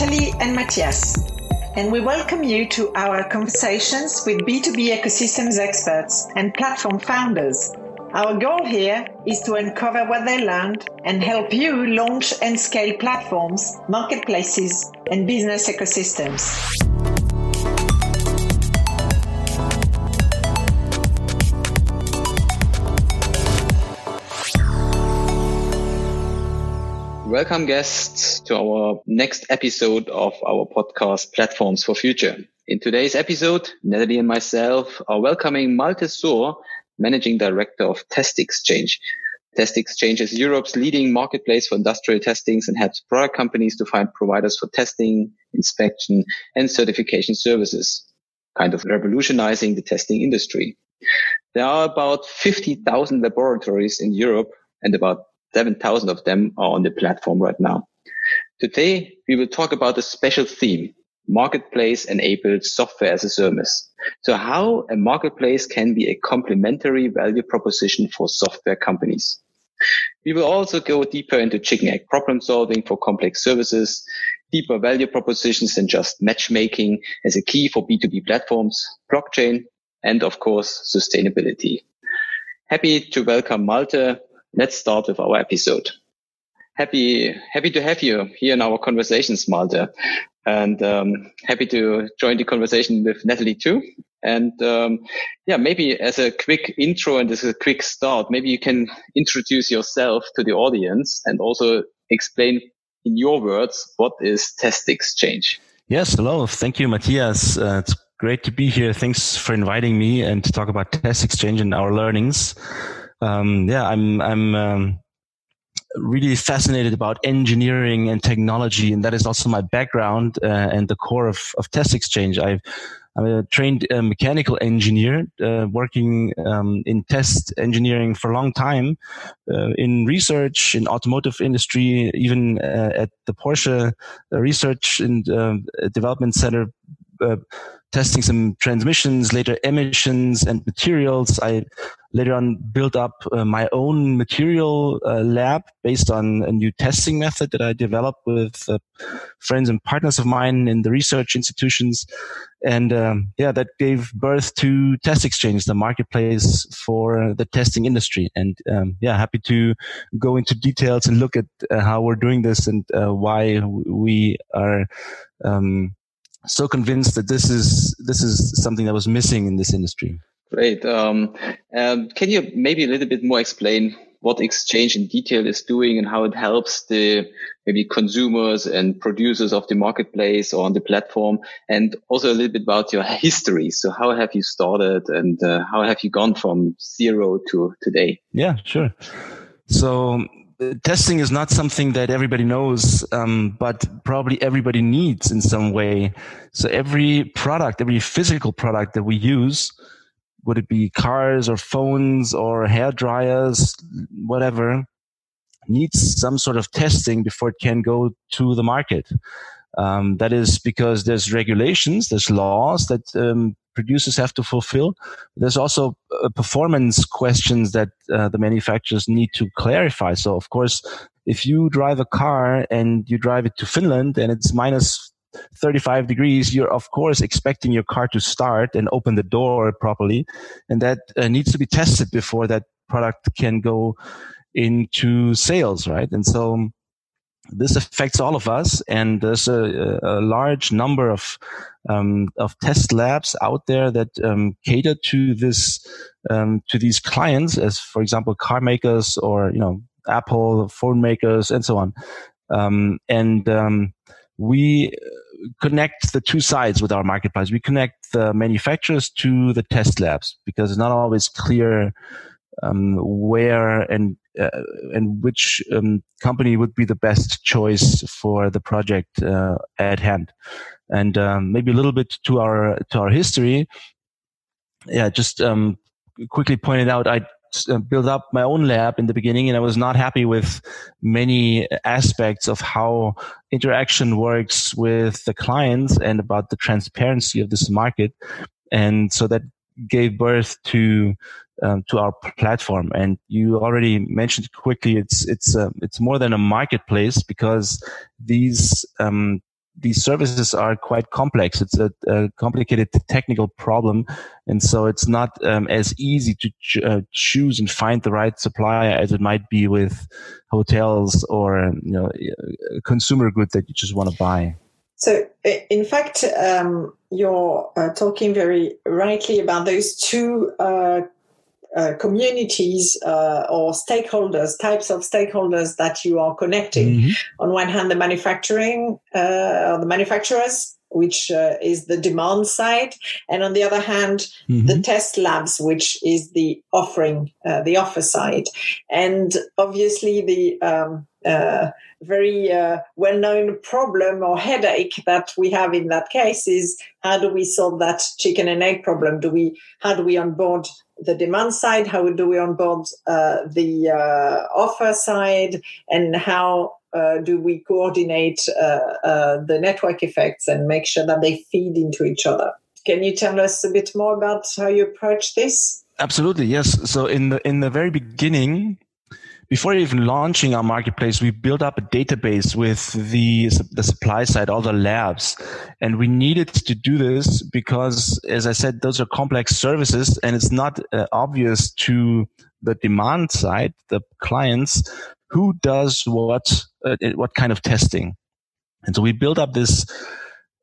Nathalie and Matthias, and we welcome you to our conversations with B2B ecosystems experts and platform founders. Our goal here is to uncover what they learned and help you launch and scale platforms, marketplaces, and business ecosystems. Welcome guests to our next episode of our podcast Platforms for Future. In today's episode, Nathalie and myself are welcoming Malte Zur, Managing Director of testXchange. Test Exchange is Europe's leading marketplace for industrial testings and helps product companies to find providers for testing, inspection, and certification services, kind of revolutionizing the testing industry. There are about 50,000 laboratories in Europe and about 7,000 of them are on the platform right now. Today, we will talk about a special theme, marketplace enabled software as a service. So how a marketplace can be a complementary value proposition for software companies. We will also go deeper into chicken egg problem solving for complex services, deeper value propositions than just matchmaking as a key for B2B platforms, blockchain, and of course, sustainability. Happy to welcome Malte, let's start with our episode. Happy, happy to have you here in our conversations, Malte, and um, happy to join the conversation with Nathalie too. And um, yeah, maybe as a quick intro and as a quick start, maybe you can introduce yourself to the audience and also explain in your words what is testXchange. Yes, hello. Thank you, Matthias. Uh, it's great to be here. Thanks for inviting me and to talk about testXchange and our learnings um, yeah, I'm I'm um, really fascinated about engineering and technology, and that is also my background uh, and the core of, of testXchange. i am a trained uh, mechanical engineer uh, working um, in test engineering for a long time uh, in research in automotive industry, even uh, at the Porsche uh, Research and Development Center testing some transmissions, later emissions and materials. I later on built up uh, my own material uh, lab based on a new testing method that I developed with uh, friends and partners of mine in the research institutions. And um, yeah, that gave birth to testXchange, the marketplace for the testing industry. And um, yeah, happy to go into details and look at uh, how we're doing this and uh, why we are um, so convinced that this is this is something that was missing in this industry. Great. Um, um, can you maybe a little bit more explain what Exchange in detail is doing and how it helps the maybe consumers and producers of the marketplace or on the platform, and also a little bit about your history. So, how have you started, and uh, how have you gone from zero to today? Yeah, sure. So testing is not something that everybody knows, um, but probably everybody needs in some way. So every product, every physical product that we use, would it be cars or phones or hair dryers, whatever, needs some sort of testing before it can go to the market. Um, that is because there's regulations, there's laws that um, producers have to fulfill. There's also uh, performance questions that uh, the manufacturers need to clarify. So, of course, if you drive a car and you drive it to Finland and it's minus 35 degrees, you're of course expecting your car to start and open the door properly. And that uh, needs to be tested before that product can go into sales, right? And so this affects all of us, and there's a, a large number of um, of test labs out there that um, cater to this um, to these clients, as for example, car makers or you know Apple phone makers and so on. Um, and um, we connect the two sides with our marketplace. We connect the manufacturers to the test labs because it's not always clear um, where and uh, and which um, company would be the best choice for the project uh, at hand. And um, maybe a little bit to our to our history. Yeah, just um, quickly pointed out, I uh, built up my own lab in the beginning, and I was not happy with many aspects of how interaction works with the clients and about the transparency of this market. And so that gave birth to um, to our platform. And you already mentioned quickly, it's it's uh, it's more than a marketplace because these um, these services are quite complex. It's a, a complicated technical problem, and so it's not um, as easy to ch- uh, choose and find the right supplier as it might be with hotels or you know a consumer good that you just want to buy. So, in fact, um, you're uh, talking very rightly about those two uh, uh, communities uh, or stakeholders, types of stakeholders that you are connecting. Mm-hmm. On one hand, the manufacturing uh, or the manufacturers, which uh, is the demand side, and on the other hand, mm-hmm. the test labs, which is the offering, uh, the offer side. And obviously, the um, uh, very uh, well-known problem or headache that we have in that case is how do we solve that chicken and egg problem? Do we how do we onboard the demand side? How do we onboard uh, the uh, offer side? And how uh, do we coordinate uh, uh, the network effects and make sure that they feed into each other? Can you tell us a bit more about how you approach this? Absolutely, yes. So in the in the very beginning, before even launching our marketplace, we built up a database with the, the supply side, all the labs. And we needed to do this because, as I said, those are complex services and it's not uh, obvious to the demand side, the clients, who does what, uh, what kind of testing. And so we built up this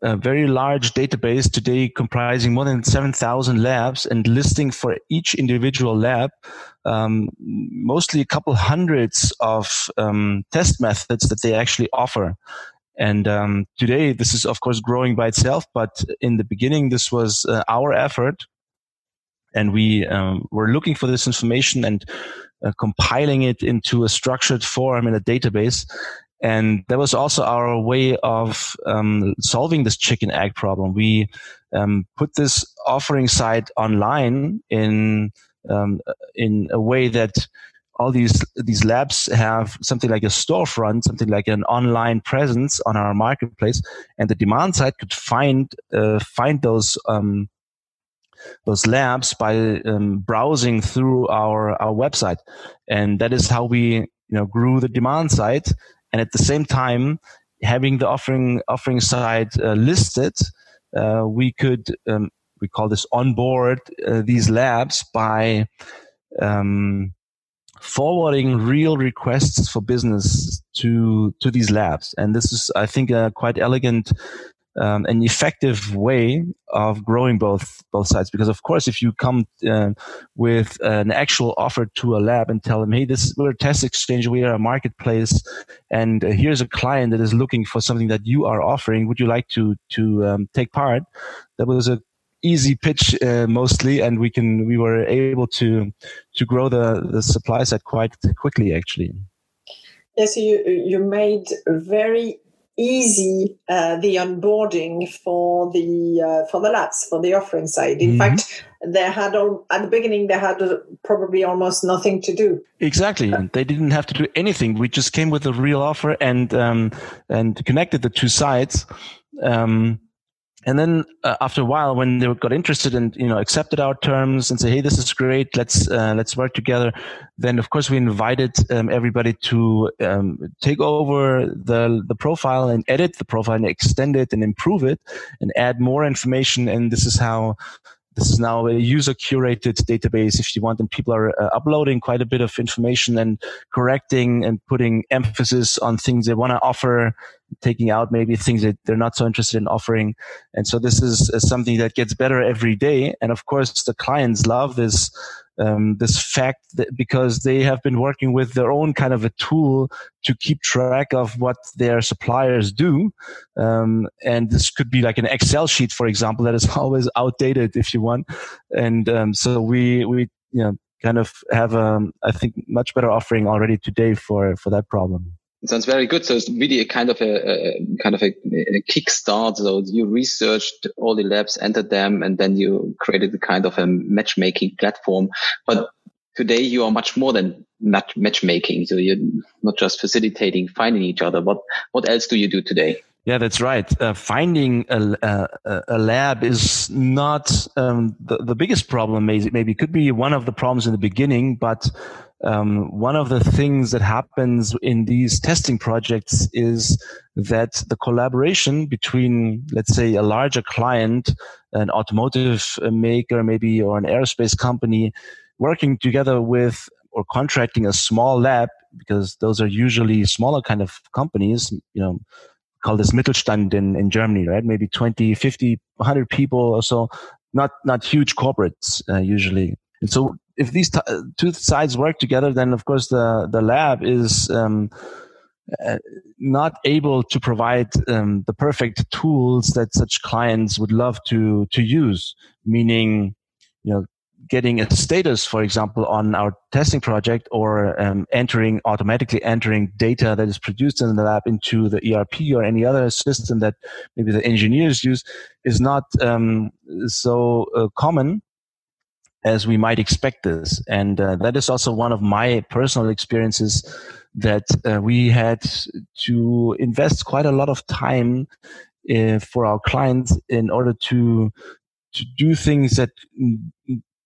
a very large database today comprising more than 7,000 labs and listing for each individual lab um, mostly a couple hundreds of um, test methods that they actually offer. And um, today, this is of course growing by itself, but in the beginning, this was uh, our effort. And we um, were looking for this information and uh, compiling it into a structured form in a database. And that was also our way of um, solving this chicken egg problem. We um, put this offering site online in um, in a way that all these these labs have something like a storefront, something like an online presence on our marketplace, and the demand side could find uh, find those um, those labs by um, browsing through our our website, and that is how we you know grew the demand side and at the same time having the offering offering side uh, listed uh, we could um, we call this onboard uh, these labs by um, forwarding real requests for business to to these labs. And this is i think a quite elegant um, an effective way of growing both both sides. Because of course, if you come uh, with an actual offer to a lab and tell them, "Hey, this we're a test exchange, we are a marketplace, and uh, here's a client that is looking for something that you are offering. Would you like to to um, take part?" That was a easy pitch uh, mostly, and we can we were able to to grow the the supply side quite quickly actually. Yes, you you made very easy uh, the onboarding for the uh, for the labs for the offering side. In mm-hmm. fact, they had all, at the beginning they had uh, probably almost nothing to do. Exactly, uh, they didn't have to do anything. We just came with a real offer and um, and connected the two sides. Um, and then uh, after a while when they got interested and you know accepted our terms and say hey this is great. Let's uh, let's work together then of course we invited um, everybody to um, take over the the profile and edit the profile and extend it and improve it and add more information. And this is how this is now a user curated database if you want and people are uh, uploading quite a bit of information and correcting and putting emphasis on things they want to offer taking out maybe things that they're not so interested in offering and so this is something that gets better every day and of course the clients love this um, this fact that because they have been working with their own kind of a tool to keep track of what their suppliers do. Um, and this could be like an Excel sheet, for example, that is always outdated if you want. And um, so we, we, you know, kind of have, um, I think, much better offering already today for, for that problem. It sounds very good. So it's really a kind of a, a kind of a, a kickstart. So you researched all the labs, entered them, and then you created a kind of a matchmaking platform. But today you are much more than match matchmaking. So you're not just facilitating finding each other. What what else do you do today? Yeah, that's right. Uh, finding a, a, a, lab is not um, the, the biggest problem. Maybe, maybe could be one of the problems in the beginning, but um, one of the things that happens in these testing projects is that the collaboration between, let's say, a larger client, an automotive maker, maybe, or an aerospace company, working together with or contracting a small lab, because those are usually smaller kind of companies, you know, call this Mittelstand in, in Germany, right? Maybe 20, 50, 100 people or so, not, not huge corporates, uh, usually. And so if these t- two sides work together, then of course the, the lab is, um, uh, not able to provide um, the perfect tools that such clients would love to to use meaning you know getting a status, for example, on our testing project or um, entering automatically entering data that is produced in the lab into the ERP or any other system that maybe the engineers use is not um, so uh, common as we might expect this. And uh, that is also one of my personal experiences that uh, we had to invest quite a lot of time uh, for our clients in order to to do things that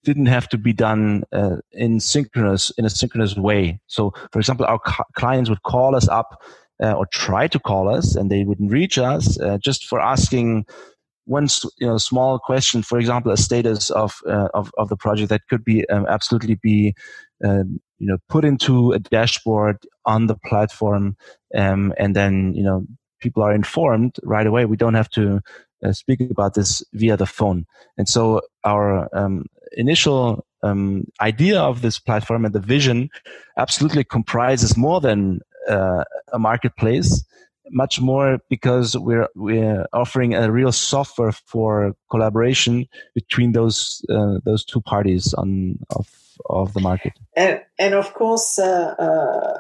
didn't have to be done uh, in synchronous in a synchronous way. So, for example, our clients would call us up uh, or try to call us, and they wouldn't reach us uh, just for asking one you know small question. For example, a status of uh, of, of the project that could be um, absolutely be um, you know put into a dashboard on the platform, um, and then you know people are informed right away. We don't have to uh, speak about this via the phone. And so our um, initial um, idea of this platform and the vision absolutely comprises more than uh, a marketplace much more because we're we're offering a real software for collaboration between those uh, those two parties on of of the market and and of course uh, uh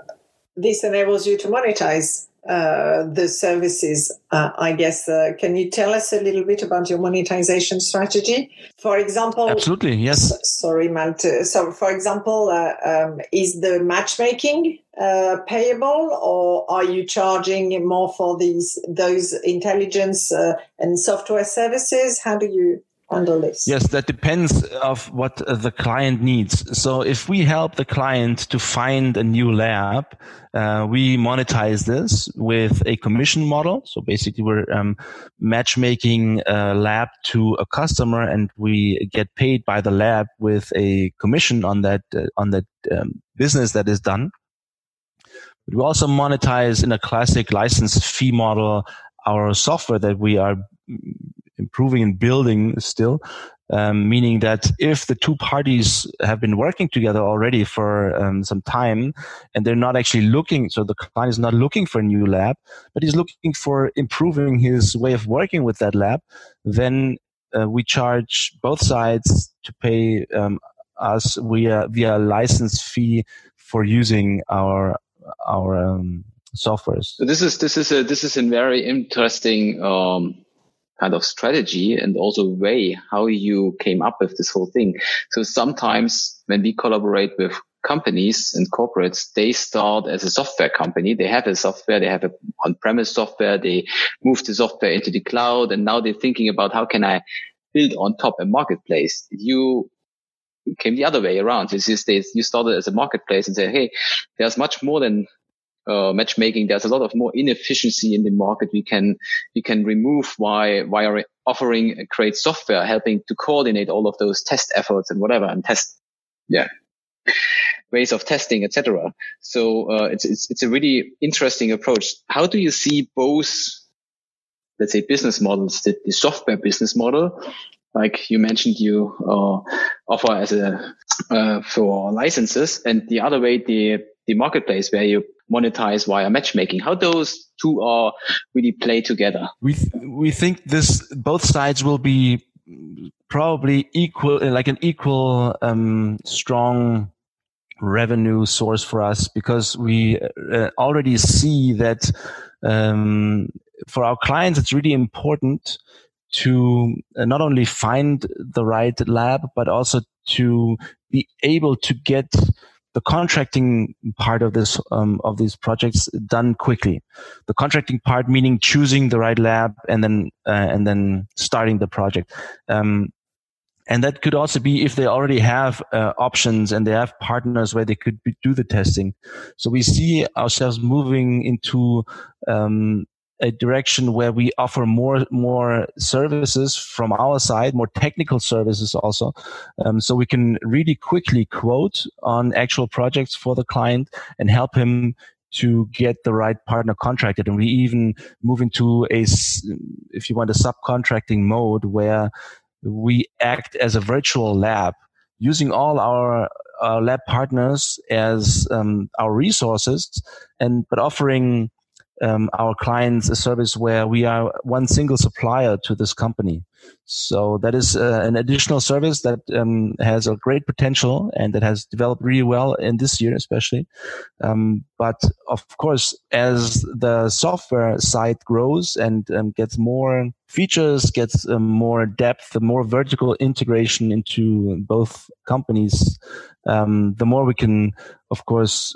this enables you to monetize uh, the services, uh, I guess. Uh, can you tell us a little bit about your monetization strategy? For example, absolutely, yes. S- sorry, Malte. So, for example, uh, um, is the matchmaking uh, payable, or are you charging more for these those intelligence uh, and software services? How do you handle this? Yes, that depends of what the client needs. So if we help the client to find a new lab, uh, we monetize this with a commission model. So basically we're um, matchmaking a lab to a customer and we get paid by the lab with a commission on that, uh, on that um, business that is done. But we also monetize in a classic license fee model our software that we are improving and building still. Um, meaning that if the two parties have been working together already for um, some time and they're not actually looking, so the client is not looking for a new lab, but he's looking for improving his way of working with that lab, then uh, we charge both sides to pay um, us via via license fee for using our our um, softwares. So this is this is a this is a very interesting um, kind of strategy and also way how you came up with this whole thing. So sometimes when we collaborate with companies and corporates, they start as a software company. They have a software, they have a on-premise software, they move the software into the cloud, and now they're thinking about how can I build on top a marketplace. You came the other way around. You, you started as a marketplace and say, Hey, there's much more than uh, matchmaking, there's a lot of more inefficiency in the market. We can we can remove why why via offering a great software, helping to coordinate all of those test efforts and whatever, and test, yeah, ways of testing, etc. So uh, it's it's it's a really interesting approach. How do you see both? Let's say business models, the, the software business model like you mentioned you uh, offer as a uh, for licenses and the other way the the marketplace where you monetize via matchmaking. How those two are really play together? We th- we think this both sides will be probably equal like an equal um, strong revenue source for us because we uh, already see that um, for our clients it's really important to uh, not only find the right lab but also to be able to get the contracting part of this um, of these projects done quickly. The contracting part meaning choosing the right lab and then uh, and then starting the project. Um, and that could also be if they already have uh, options and they have partners where they could be, do the testing. So we see ourselves moving into um, a direction where we offer more more services from our side, more technical services also, um, so we can really quickly quote on actual projects for the client and help him to get the right partner contracted. And we even move into a, if you want, a subcontracting mode where we act as a virtual lab using all our, our lab partners as um, our resources and but offering um, our clients a service where we are one single supplier to this company. So that is uh, an additional service that um, has a great potential and that has developed really well in this year, especially. Um, but of course, as the software side grows and um, gets more features, gets um, more depth, more vertical integration into both companies, um, the more we can, of course,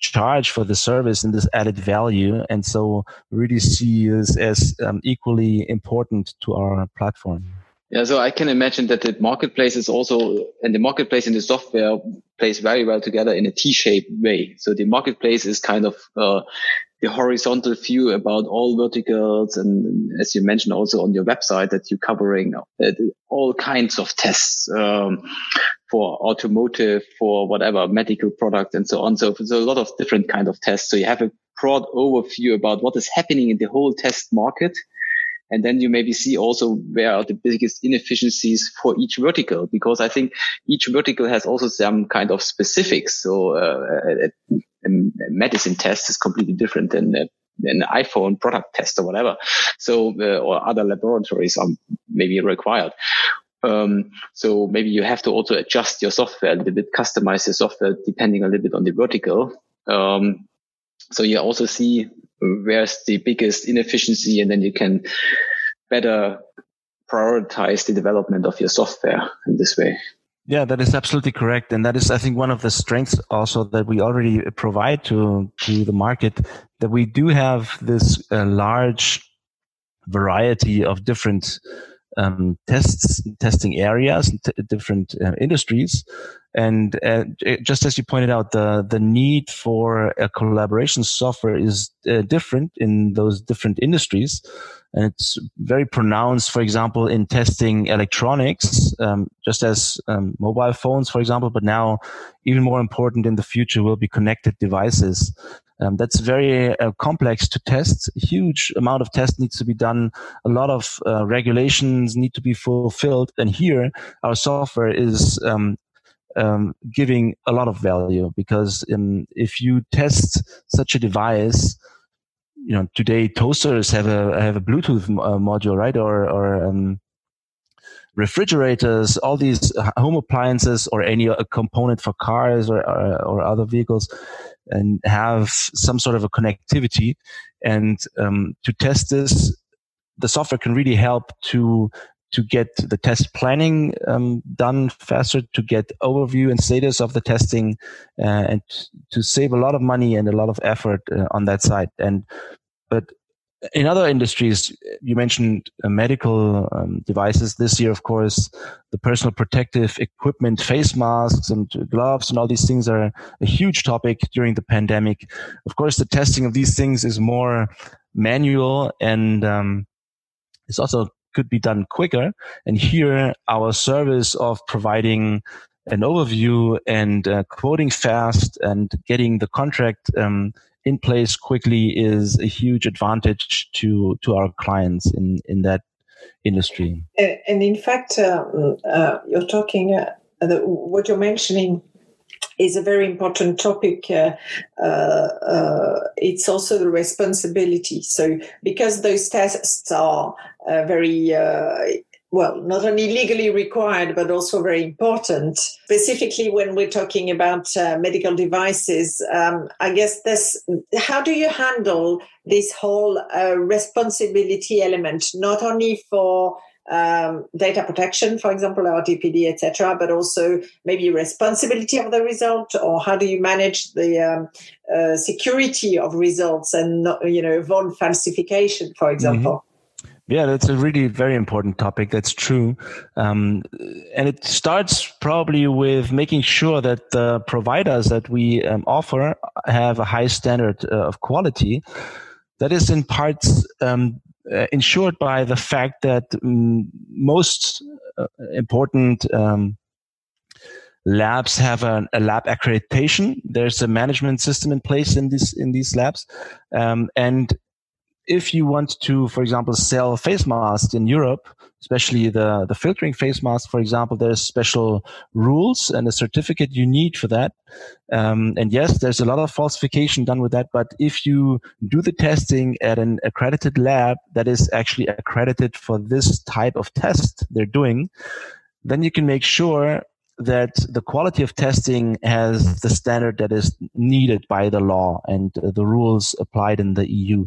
charge for the service and this added value. And so really see this as um, equally important to our platform. Yeah, so I can imagine that the marketplace is also, and the marketplace and the software plays very well together in a T-shaped way. So the marketplace is kind of uh, the horizontal view about all verticals, and as you mentioned also on your website that you're covering uh, all kinds of tests um, for automotive, for whatever medical product, and so on. So there's a lot of different kind of tests. So you have a broad overview about what is happening in the whole test market and then you maybe see also where are the biggest inefficiencies for each vertical, because I think each vertical has also some kind of specifics. So uh, a, a, medicine test is completely different than a, an iPhone product test or whatever. So, uh, or other laboratories are maybe required. Um, so maybe you have to also adjust your software a little bit, customize your software depending a little bit on the vertical. Um, so you also see where's the biggest inefficiency and then you can better prioritize the development of your software in this way. Yeah, that is absolutely correct. And that is, I think, one of the strengths also that we already provide to, to the market that we do have this uh, large variety of different um, tests, testing areas, t- different uh, industries. And uh, just as you pointed out, the, the need for a collaboration software is uh, different in those different industries. And it's very pronounced, for example, in testing electronics, um, just as um, mobile phones, for example, but now even more important in the future will be connected devices. Um, that's very uh, complex to test. A huge amount of tests needs to be done. A lot of uh, regulations need to be fulfilled. And here, our software is um, um, giving a lot of value because if you test such a device, you know, today toasters have a have a Bluetooth uh, module, right? Or or um, refrigerators, all these home appliances, or any component for cars or, or, or other vehicles, and have some sort of a connectivity. And um, to test this, the software can really help to to get the test planning um, done faster, to get overview and status of the testing, uh, and to save a lot of money and a lot of effort uh, on that side. And but in other industries, you mentioned uh, medical um, devices. This year, of course, the personal protective equipment, face masks and gloves and all these things are a huge topic during the pandemic. Of course, the testing of these things is more manual and um, it's also could be done quicker. And here, our service of providing an overview and uh, quoting fast and getting the contract um, in place quickly is a huge advantage to to our clients in in that industry. And in fact, uh, uh, you're talking uh, the, what you're mentioning is a very important topic. Uh, uh, uh, it's also the responsibility. So, because those tests are very well, not only legally required, but also very important. Specifically, when we're talking about uh, medical devices, um, I guess this, how do you handle this whole uh, responsibility element, not only for um, data protection, for example, RGPD, etc., but also maybe responsibility of the result, or how do you manage the um, uh, security of results and not, you know avoid falsification, for example? Mm-hmm. Yeah, that's a really very important topic. That's true. Um, and it starts probably with making sure that the providers that we um, offer have a high standard uh, of quality. That is in parts um, uh, ensured by the fact that mm, most uh, important um, labs have a, a, lab accreditation. There's a management system in place in these in these labs, um, and if you want to, for example, sell face masks in Europe, especially the, the filtering face mask, for example, there's special rules and a certificate you need for that. Um, and yes, there's a lot of falsification done with that. But if you do the testing at an accredited lab that is actually accredited for this type of test they're doing, then you can make sure that the quality of testing has the standard that is needed by the law and the rules applied in the EU.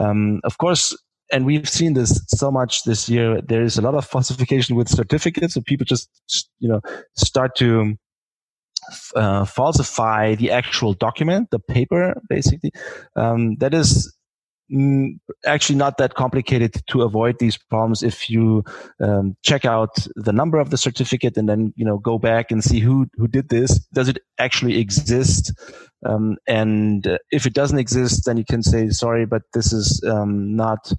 Um, of course, and we've seen this so much this year. There is a lot of falsification with certificates, so people just you know start to uh, falsify the actual document, the paper, basically. Um, that is actually not that complicated to avoid these problems if you um, check out the number of the certificate and then you know go back and see who who did this. Does it actually exist? Um, and uh, if it doesn't exist then you can say sorry but this is um, not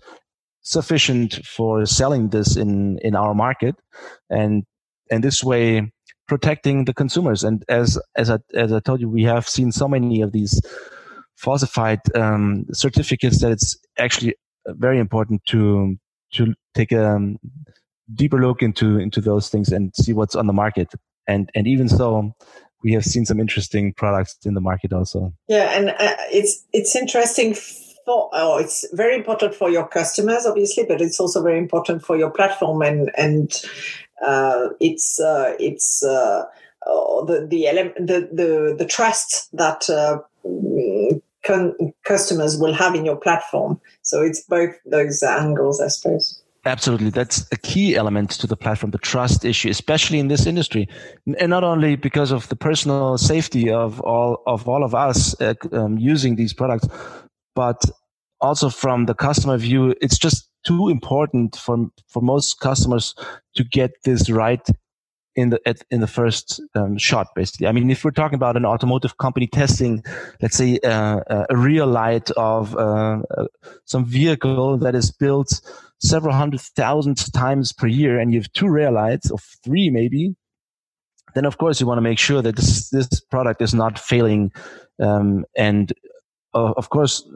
sufficient for selling this in in our market. And and this way protecting the consumers. And as as I, as I told you we have seen so many of these falsified um, certificates that it's actually very important to to take a um, deeper look into into those things and see what's on the market. And and even so, we have seen some interesting products in the market also. Yeah, and uh, it's it's interesting. For, oh, it's very important for your customers, obviously, but it's also very important for your platform, and and uh, it's uh, it's uh, oh, the the, ele- the the the trust that uh, con- customers will have in your platform. So it's both those angles, I suppose. Absolutely. That's a key element to the platform, the trust issue, especially in this industry. And not only because of the personal safety of all of all of us uh, um, using these products, but also from the customer view, it's just too important for for most customers to get this right in the at, in the first um, shot basically. I mean if we're talking about an automotive company testing let's say uh, uh a real light of uh, uh, some vehicle that is built several hundred thousand times per year and you have two rear lights or three maybe then of course you want to make sure that this this product is not failing um, and uh, of course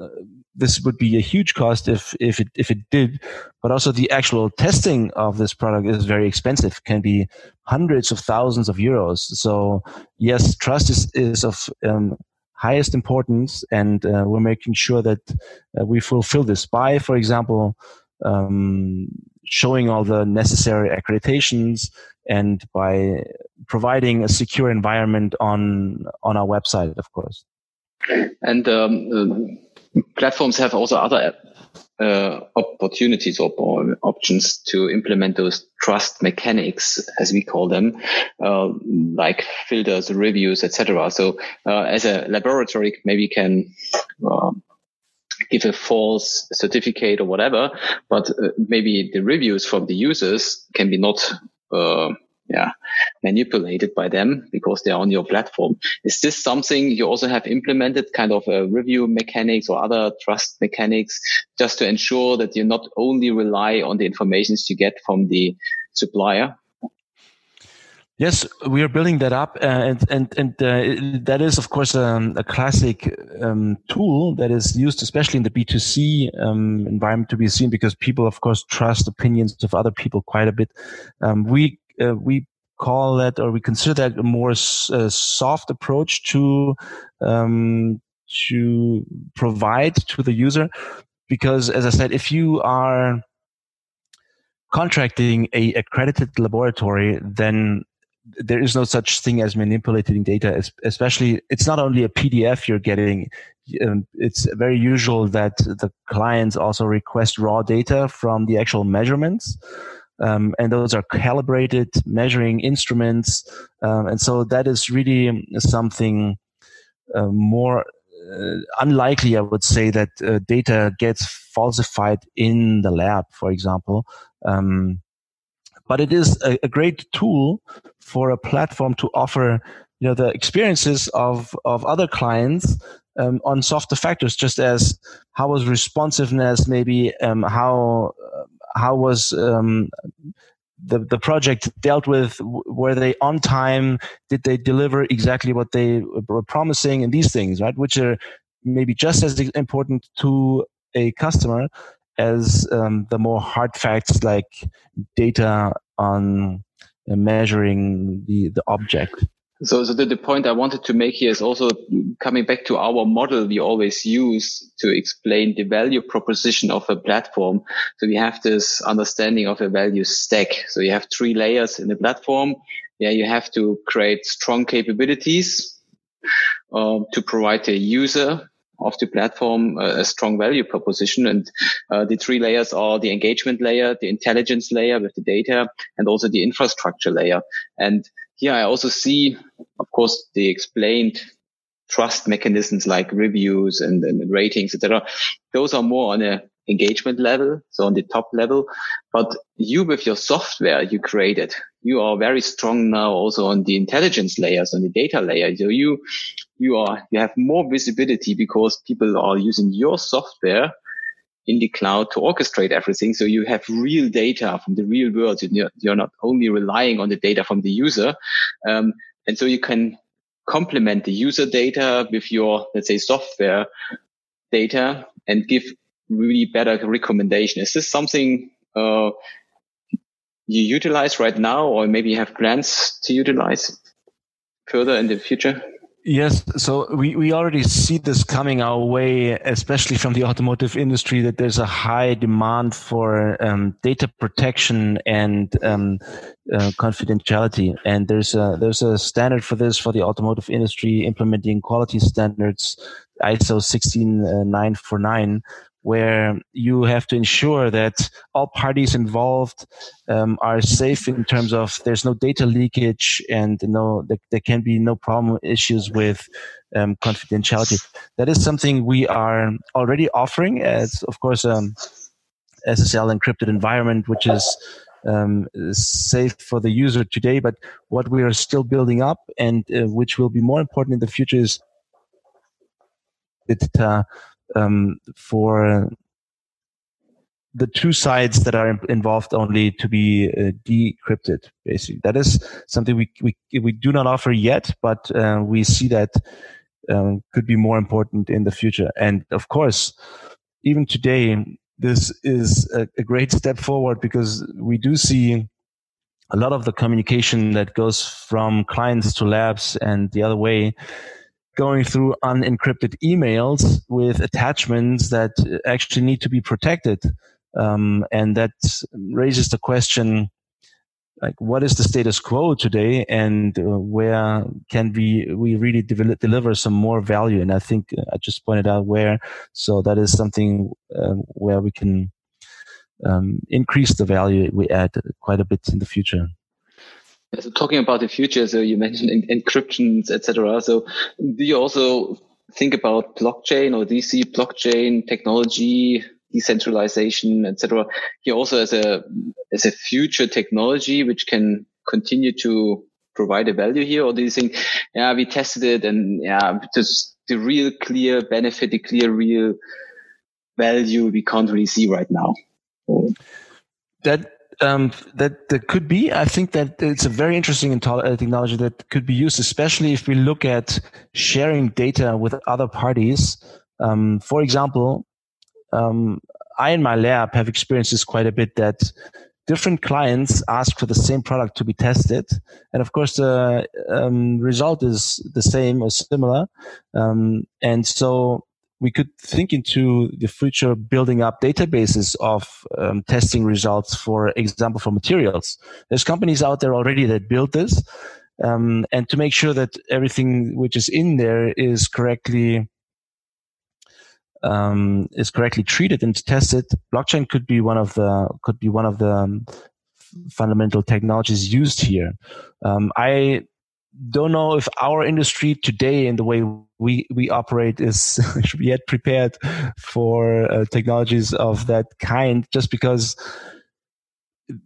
this would be a huge cost if if it if it did but also the actual testing of this product is very expensive can be hundreds of thousands of euros. So yes trust is is of um, highest importance and uh, we're making sure that uh, we fulfill this by for example um, showing all the necessary accreditations and by providing a secure environment on on our website of course and um, platforms have also other uh, opportunities or, or, options to implement those trust mechanics, as we call them, uh, like filters, reviews, etc. So, uh, as a laboratory, maybe can uh, give a false certificate or whatever, but uh, maybe the reviews from the users can be not uh, yeah, manipulated by them because they're on your platform. Is this something you also have implemented kind of a review mechanics or other trust mechanics just to ensure that you not only rely on the information you get from the supplier? Yes, we are building that up, uh, and and and uh, that is, of course, um, a classic um, tool that is used, especially in the B two C um, environment, to be seen because people, of course, trust opinions of other people quite a bit. Um, we uh, we call that or we consider that a more soft approach to um, to provide to the user. Because as i said if you are contracting a accredited laboratory then there is no such thing as manipulating data especially it's not only a pdf you're getting um, it's very usual that the clients also request raw data from the actual measurements um, and those are calibrated measuring instruments. Um, and so that is really something uh, more uh, unlikely, I would say, that uh, data gets falsified in the lab, for example. Um, but it is a, a, great tool for a platform to offer, you know, the experiences of of other clients um, on softer factors, just as how was responsiveness, maybe um, how how was um, the, the project dealt with? Were they on time? Did they deliver exactly what they were promising? And these things right which are maybe just as important to a customer as um, the more hard facts like data on measuring the the object so, so the, the point I wanted to make here is also coming back to our model we always use to explain the value proposition of a platform. So we have this understanding of a value stack. So you have three layers in the platform. Yeah, you have to create strong capabilities uh, to provide a user of the platform a, a strong value proposition. And uh, the three layers are the engagement layer, the intelligence layer with the data, and also the infrastructure layer. And here I also see, of course, the explained trust mechanisms like reviews and, and ratings, etc. Those are more on a engagement level, so on the top level. But you with your software you created, you are very strong now also on the intelligence layers, on the data layer. So you you are you have more visibility because people are using your software in the cloud to orchestrate everything. So you have real data from the real world. You're not only relying on the data from the user. Um, and so you can complement the user data with your, let's say, software data and give really better recommendation. Is this something, uh, you utilize right now, or maybe you have plans to utilize further in the future? Yes, so we, we already see this coming our way, especially from the automotive industry, that there's a high demand for um, data protection and um, uh, confidentiality. And there's a there's a standard for this for the automotive industry implementing quality standards, ISO 16949, where you have to ensure that all parties involved um, are safe in terms of there's no data leakage and no there, there can be no problem issues with um, confidentiality. That is something we are already offering as, of course, um, SSL encrypted environment, which is um, safe for the user today. But what we are still building up and uh, which will be more important in the future is it uh, um, for the two sides that are involved only to be uh, decrypted. Basically, that is something we we we do not offer yet, but uh, we see that um, could be more important in the future. And of course, even today, this is a, a great step forward because we do see a lot of the communication that goes from clients to labs and the other way going through unencrypted emails with attachments that actually need to be protected. Um, and that raises the question, like, what is the status quo today and uh, where can we, we really de- deliver some more value? And I think uh, I just pointed out where. So that is something uh, where we can um, increase the value we add quite a bit in the future. So talking about the future, so you mentioned encryptions, etc. So do you also think about blockchain or DC blockchain technology, decentralization, etc. Here also as a as a future technology which can continue to provide a value here, or do you think, yeah, we tested it and yeah, just the real clear benefit, the clear real value we can't really see right now? That um, that, that could be. I think that it's a very interesting uh, technology that could be used, especially if we look at sharing data with other parties. Um, for example, um, I in my lab have experienced this quite a bit that different clients ask for the same product to be tested. And of course, the um, result is the same or similar. Um, and so we could think into the future building up databases of um, testing results, for example, for materials. There's companies out there already that build this. Um, and to make sure that everything which is in there is correctly um, is correctly treated and tested, blockchain could be one of the could be one of the um, fundamental technologies used here. Um, I don't know if our industry today in the way we we operate is yet prepared for uh, technologies of that kind just because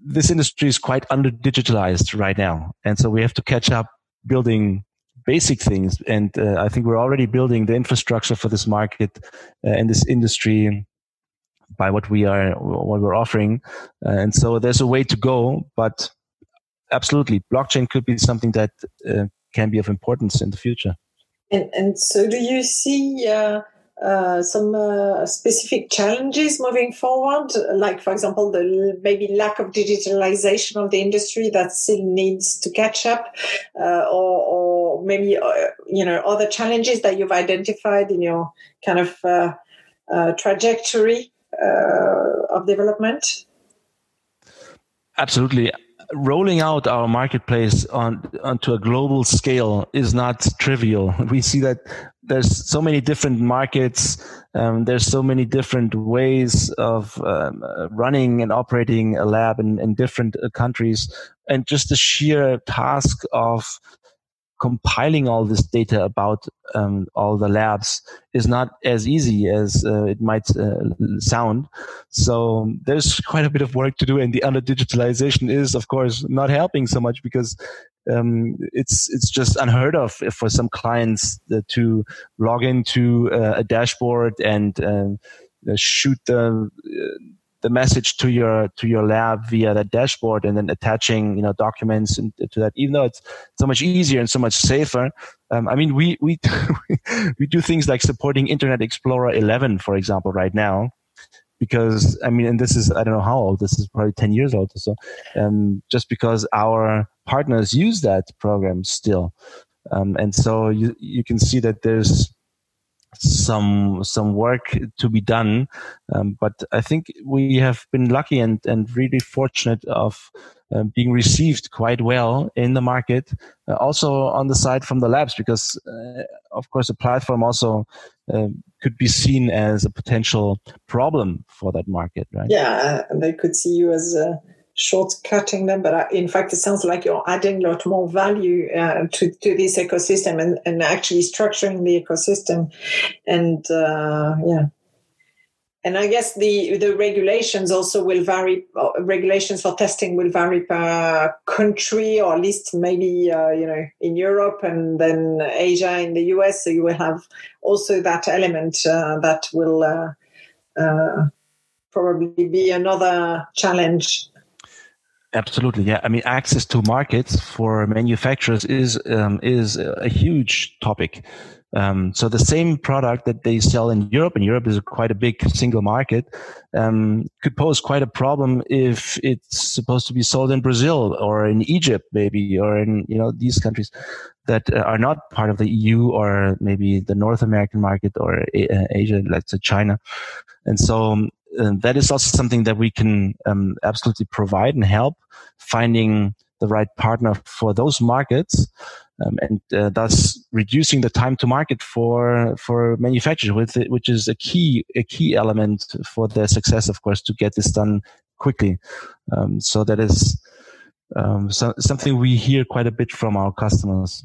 this industry is quite under digitalized right now. And so we have to catch up building basic things. And uh, i think we're already building the infrastructure for this market uh, and this industry by what we are what we're offering. Uh, and so there's a way to go but absolutely, blockchain could be something that uh, can be of importance in the future. And, and so, do you see uh, uh, some uh, specific challenges moving forward? Like, for example, the maybe lack of digitalization of the industry that still needs to catch up, uh, or, or, maybe uh, you know other challenges that you've identified in your kind of trajectory of development. Absolutely rolling out our marketplace on onto a global scale is not trivial. We see that there's so many different markets. Um, there's so many different ways of um, running and operating a lab in, in different uh, countries, and just the sheer task of compiling all this data about um, all the labs is not as easy as uh, it might uh, sound. So there's quite a bit of work to do, and the under digitalization is, of course, not helping so much because um, it's it's just unheard of for some clients uh, to log into uh, a dashboard and uh, shoot the the message to your to your lab via that dashboard and then attaching you know documents to that even though it's so much easier and so much safer. Um, i mean we we we do things like supporting internet explorer 11 for example right now. Because i mean and this is i don't know how old this is probably 10 years old or so um, just because our partners use that program still. Um, and so you you can see that there's some some work to be done. Um, but I think we have been lucky and and really fortunate of uh, being received quite well in the market. Uh, also on the side from the labs, because uh, of course a platform also um, could be seen as a potential problem for that market, right? Yeah, they could see you as a shortcutting them, but uh, in fact, it sounds like you're adding a lot more value uh, to, to this ecosystem and, and actually structuring the ecosystem. And uh, yeah. And I guess the the regulations also will vary. Uh, regulations for testing will vary per country, or at least maybe uh, you know in Europe and then Asia, in the US. So you will have also that element uh, that will probably be another challenge Absolutely, yeah. I mean, access to markets for manufacturers is um, is a huge topic. Um, so the same product that they sell in Europe, and Europe is quite a big single market, um, could pose quite a problem if it's supposed to be sold in Brazil or in Egypt, maybe, or in you know these countries that are not part of the EU or maybe the North American market or Asia, let's say China. And so um, uh, that is also something that we can um, absolutely provide and help finding the right partner for those markets. Um, and uh, thus reducing the time to market for for manufacturers, with it, which is a key a key element for their success, of course, to get this done quickly. Um, so that is um, so, something we hear quite a bit from our customers.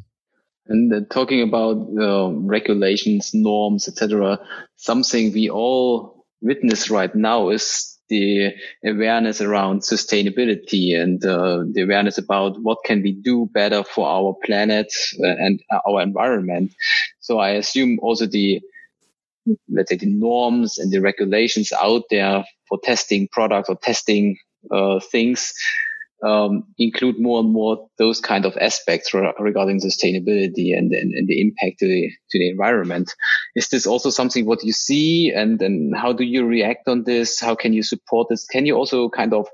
And uh, talking about uh, regulations, norms, etc., something we all witness right now is the awareness around sustainability and uh, the awareness about what can we do better for our planet uh, and our environment. So I assume also the let's say the norms and the regulations out there for testing products or testing uh, things um, include more and more those kind of aspects re- regarding sustainability and, and, and, the impact to the, to the environment. Is this also something what you see and then how do you react on this? How can you support this? Can you also kind of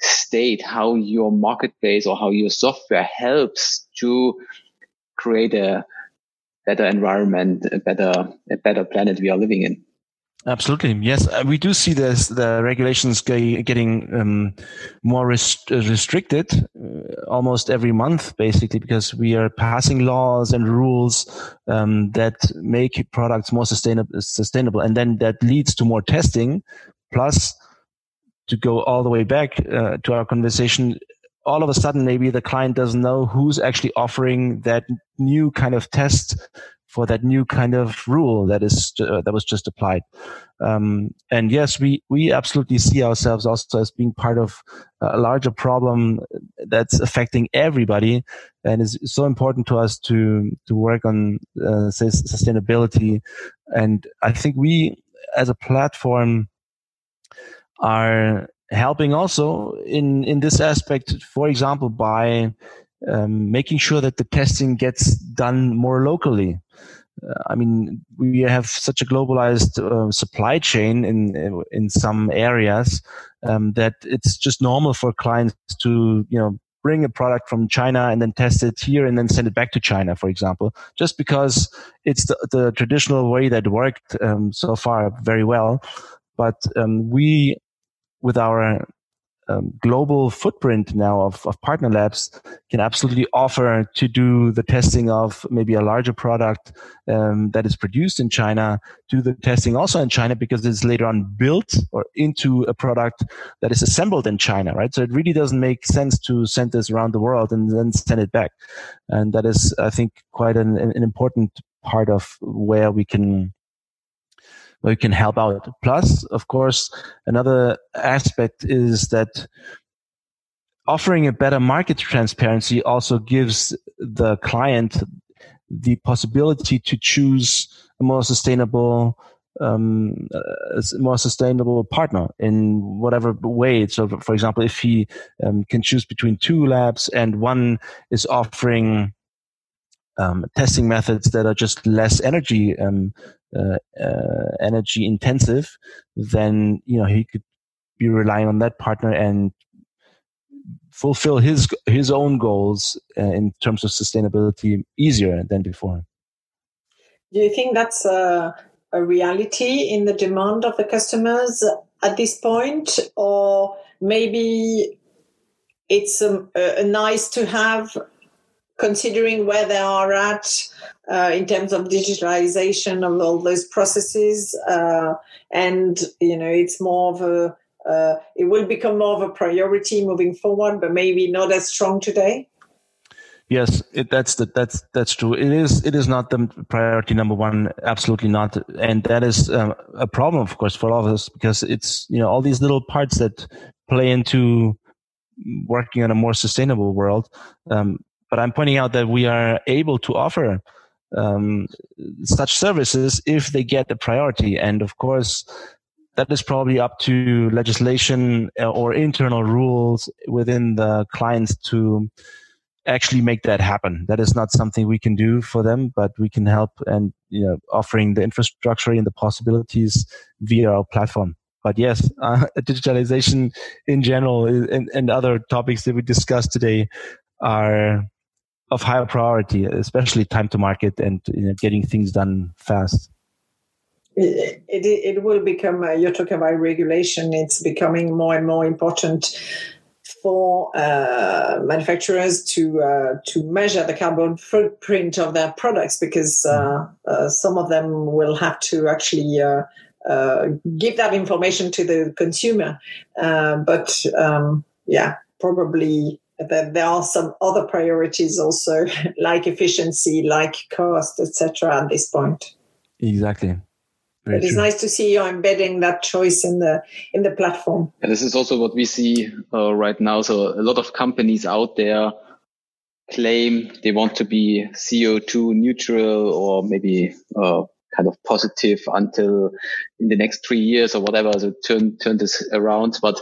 state how your marketplace or how your software helps to create a better environment, a better, a better planet we are living in? Absolutely, yes. Uh, we do see this, the regulations getting um, more rest- restricted uh, almost every month, basically, because we are passing laws and rules um, that make products more sustainable, sustainable, and then that leads to more testing. Plus, to go all the way back uh, to our conversation, all of a sudden maybe the client doesn't know who's actually offering that new kind of test for that new kind of rule that is uh, that was just applied. Um, and yes, we we absolutely see ourselves also as being part of a larger problem that's affecting everybody, and is so important to us to to work on uh, sustainability. And I think we, as a platform, are helping also in in this aspect. For example, by um, making sure that the testing gets done more locally. Uh, I mean, we have such a globalized uh, supply chain in in some areas um, that it's just normal for clients to you know bring a product from China and then test it here and then send it back to China, for example, just because it's the, the traditional way that worked um, so far very well. But um, we, with our um, global footprint now of, of partner labs can absolutely offer to do the testing of maybe a larger product um, that is produced in China, do the testing also in China because it's later on built or into a product that is assembled in China, right? So it really doesn't make sense to send this around the world and then send it back. And that is, I think, quite an, an important part of where we can where you can help out. Plus, of course, another aspect is that offering a better market transparency also gives the client the possibility to choose a more sustainable um, a more sustainable partner in whatever way. So, for example, if he um, can choose between two labs and one is offering um, testing methods that are just less energy um, Uh, uh, energy intensive, then you know he could be relying on that partner and fulfill his his own goals uh, in terms of sustainability easier than before. Do you think that's a, a reality in the demand of the customers at this point, or maybe it's um, a, a nice to have considering where they are at uh, in terms of digitalization of all those processes, uh, and you know, it's more of a uh, it will become more of a priority moving forward, but maybe not as strong today. Yes, it, that's the, that's that's true. It is it is not the priority number one. Absolutely not, and that is um, a problem, of course, for all of us because it's you know all these little parts that play into working on a more sustainable world. Um, but I'm pointing out that we are able to offer um, such services if they get the priority. And of course, that is probably up to legislation uh, or internal rules within the clients to actually make that happen. That is not something we can do for them, but we can help and you know offering the infrastructure and the possibilities via our platform. But yes, uh, digitalization in general and, and other topics that we discussed today are of higher priority, especially time to market and you know, getting things done fast. It, it, it will become, uh, you're talking about regulation, it's becoming more and more important for uh, manufacturers to uh, to measure the carbon footprint of their products because uh, uh some of them will have to actually uh, uh, give that information to the consumer. but um, yeah, probably that there are some other priorities also, like efficiency, like cost, etc. At this point, exactly. Very it is nice to see you embedding that choice in the in the platform. And this is also what we see uh, right now. So a lot of companies out there claim they want to be CO2 neutral or maybe uh, kind of positive until in the next three years or whatever. So turn turn this around. But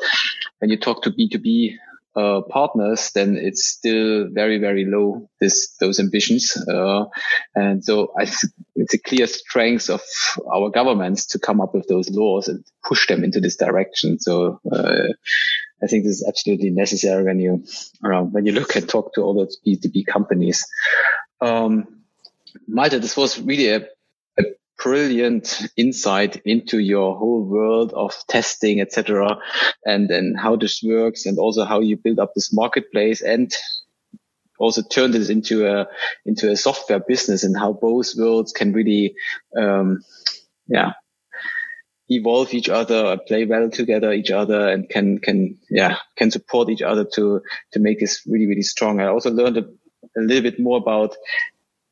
when you talk to B2B uh, partners, then it's still very, very low, this, those ambitions. Uh, and so I th- it's a clear strength of our governments to come up with those laws and push them into this direction. So, uh, I think this is absolutely necessary when you, when you look and talk to all those B2B companies. Um, Malte, this was really a brilliant insight into your whole world of testing, etc., and then how this works, and also how you build up this marketplace and also turn this into a into a software business and how both worlds can really um, yeah evolve each other, play well together each other, and can can yeah can support each other to to make this really really strong. I also learned a, a little bit more about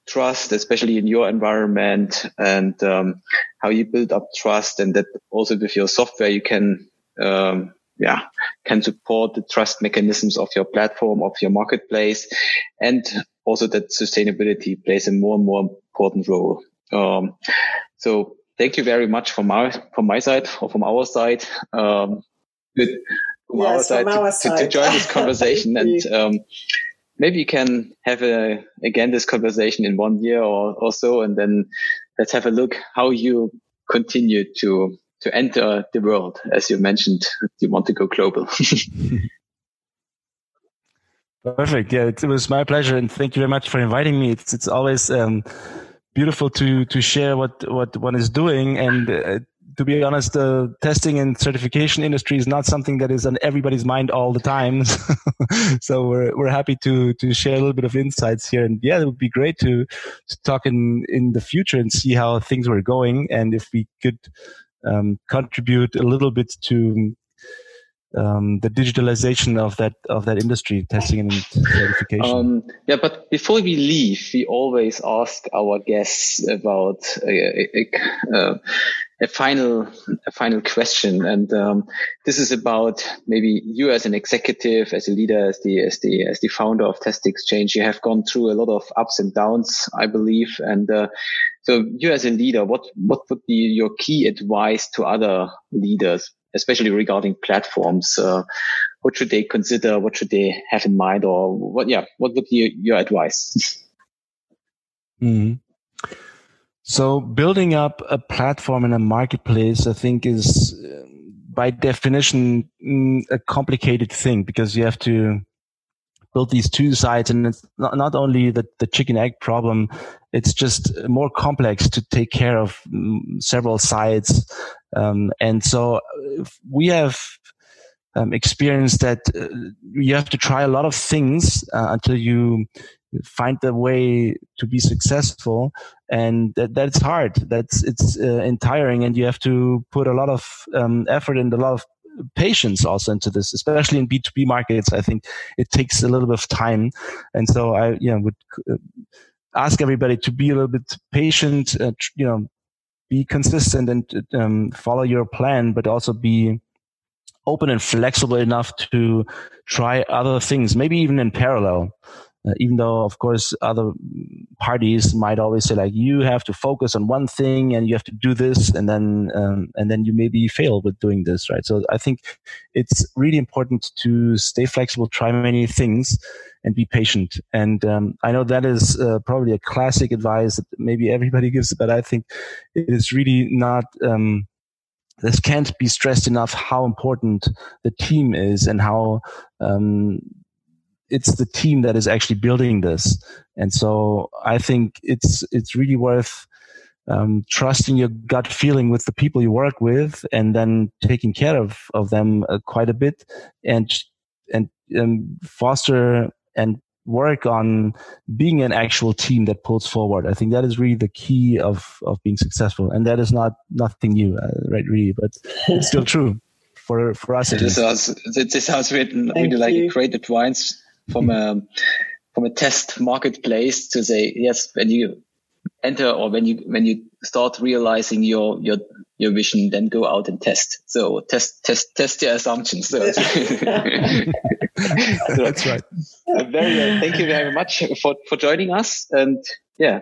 trust, especially in your environment, and um, how you build up trust, and that also with your software you can um, yeah can support the trust mechanisms of your platform of your marketplace, and also that sustainability plays a more and more important role. Um, so thank you very much from our from my side or from our side. Um, good from yes, our side, from our to, side. To, to, join this conversation and um, maybe you can have a again this conversation in one year or, or so and then let's have a look how you continue to to enter the world. As you mentioned you want to go global. Perfect. Yeah it, was my pleasure and thank you very much for inviting me. It's it's always um, beautiful to to share what what one is doing and uh, to be honest the testing and certification industry is not something that is on everybody's mind all the time. So we're we're happy to to share a little bit of insights here. And yeah it would be great to to talk in in the future and see how things were going and if we could um, contribute a little bit to um, the digitalization of that of that industry, testing and certification. Um, yeah, but before we leave, we always ask our guests about a, a, a, a final a final question, and um, this is about maybe you as an executive, as a leader, as the as the as the founder of testXchange. You have gone through a lot of ups and downs, I believe, and uh, so you as a leader, what what would be your key advice to other leaders? Especially regarding platforms. Uh, what should they consider? What should they have in mind? Or what, yeah, what would be your advice? mm-hmm. So building up a platform in a marketplace, I think is uh, by definition mm, a complicated thing because you have to build these two sides and it's not, not only the, the chicken egg problem it's just more complex to take care of mm, several sides um, and so we have um, experienced that uh, you have to try a lot of things uh, until you find the way to be successful and that, that's hard that's it's uh, tiring and you have to put a lot of um, effort and a lot of patience also into this, especially in B2B markets. I think it takes a little bit of time. And so I, you know, would uh, ask everybody to be a little bit patient, uh, you know, be consistent and um, follow your plan, but also be open and flexible enough to try other things, maybe even in parallel. Uh, even though, of course, other parties might always say like you have to focus on one thing and you have to do this, and then um, and then you maybe fail with doing this, right? So I think it's really important to stay flexible, try many things, and be patient. And um, I know that is uh, probably a classic advice that maybe everybody gives, but I think it is really not. Um, this can't be stressed enough how important the team is and how um, it's the team that is actually building this. And so I think it's it's really worth um, trusting your gut feeling with the people you work with, and then taking care of of them uh, quite a bit, and and um, foster and work on being an actual team that pulls forward. I think that is really the key of of being successful, and that is not nothing new, uh, right? Really, but it's still true for for us. This sounds this sounds really, really like a great advice from a from a test marketplace to say yes when you enter or when you when you start realizing your your your vision then go out and test. So test test test your assumptions. So, that's right. Very uh, thank you very much for for joining us and yeah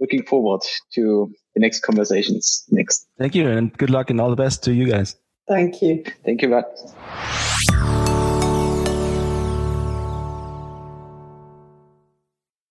looking forward to the next conversations next. Thank you and good luck and all the best to you guys. Thank you. Thank you very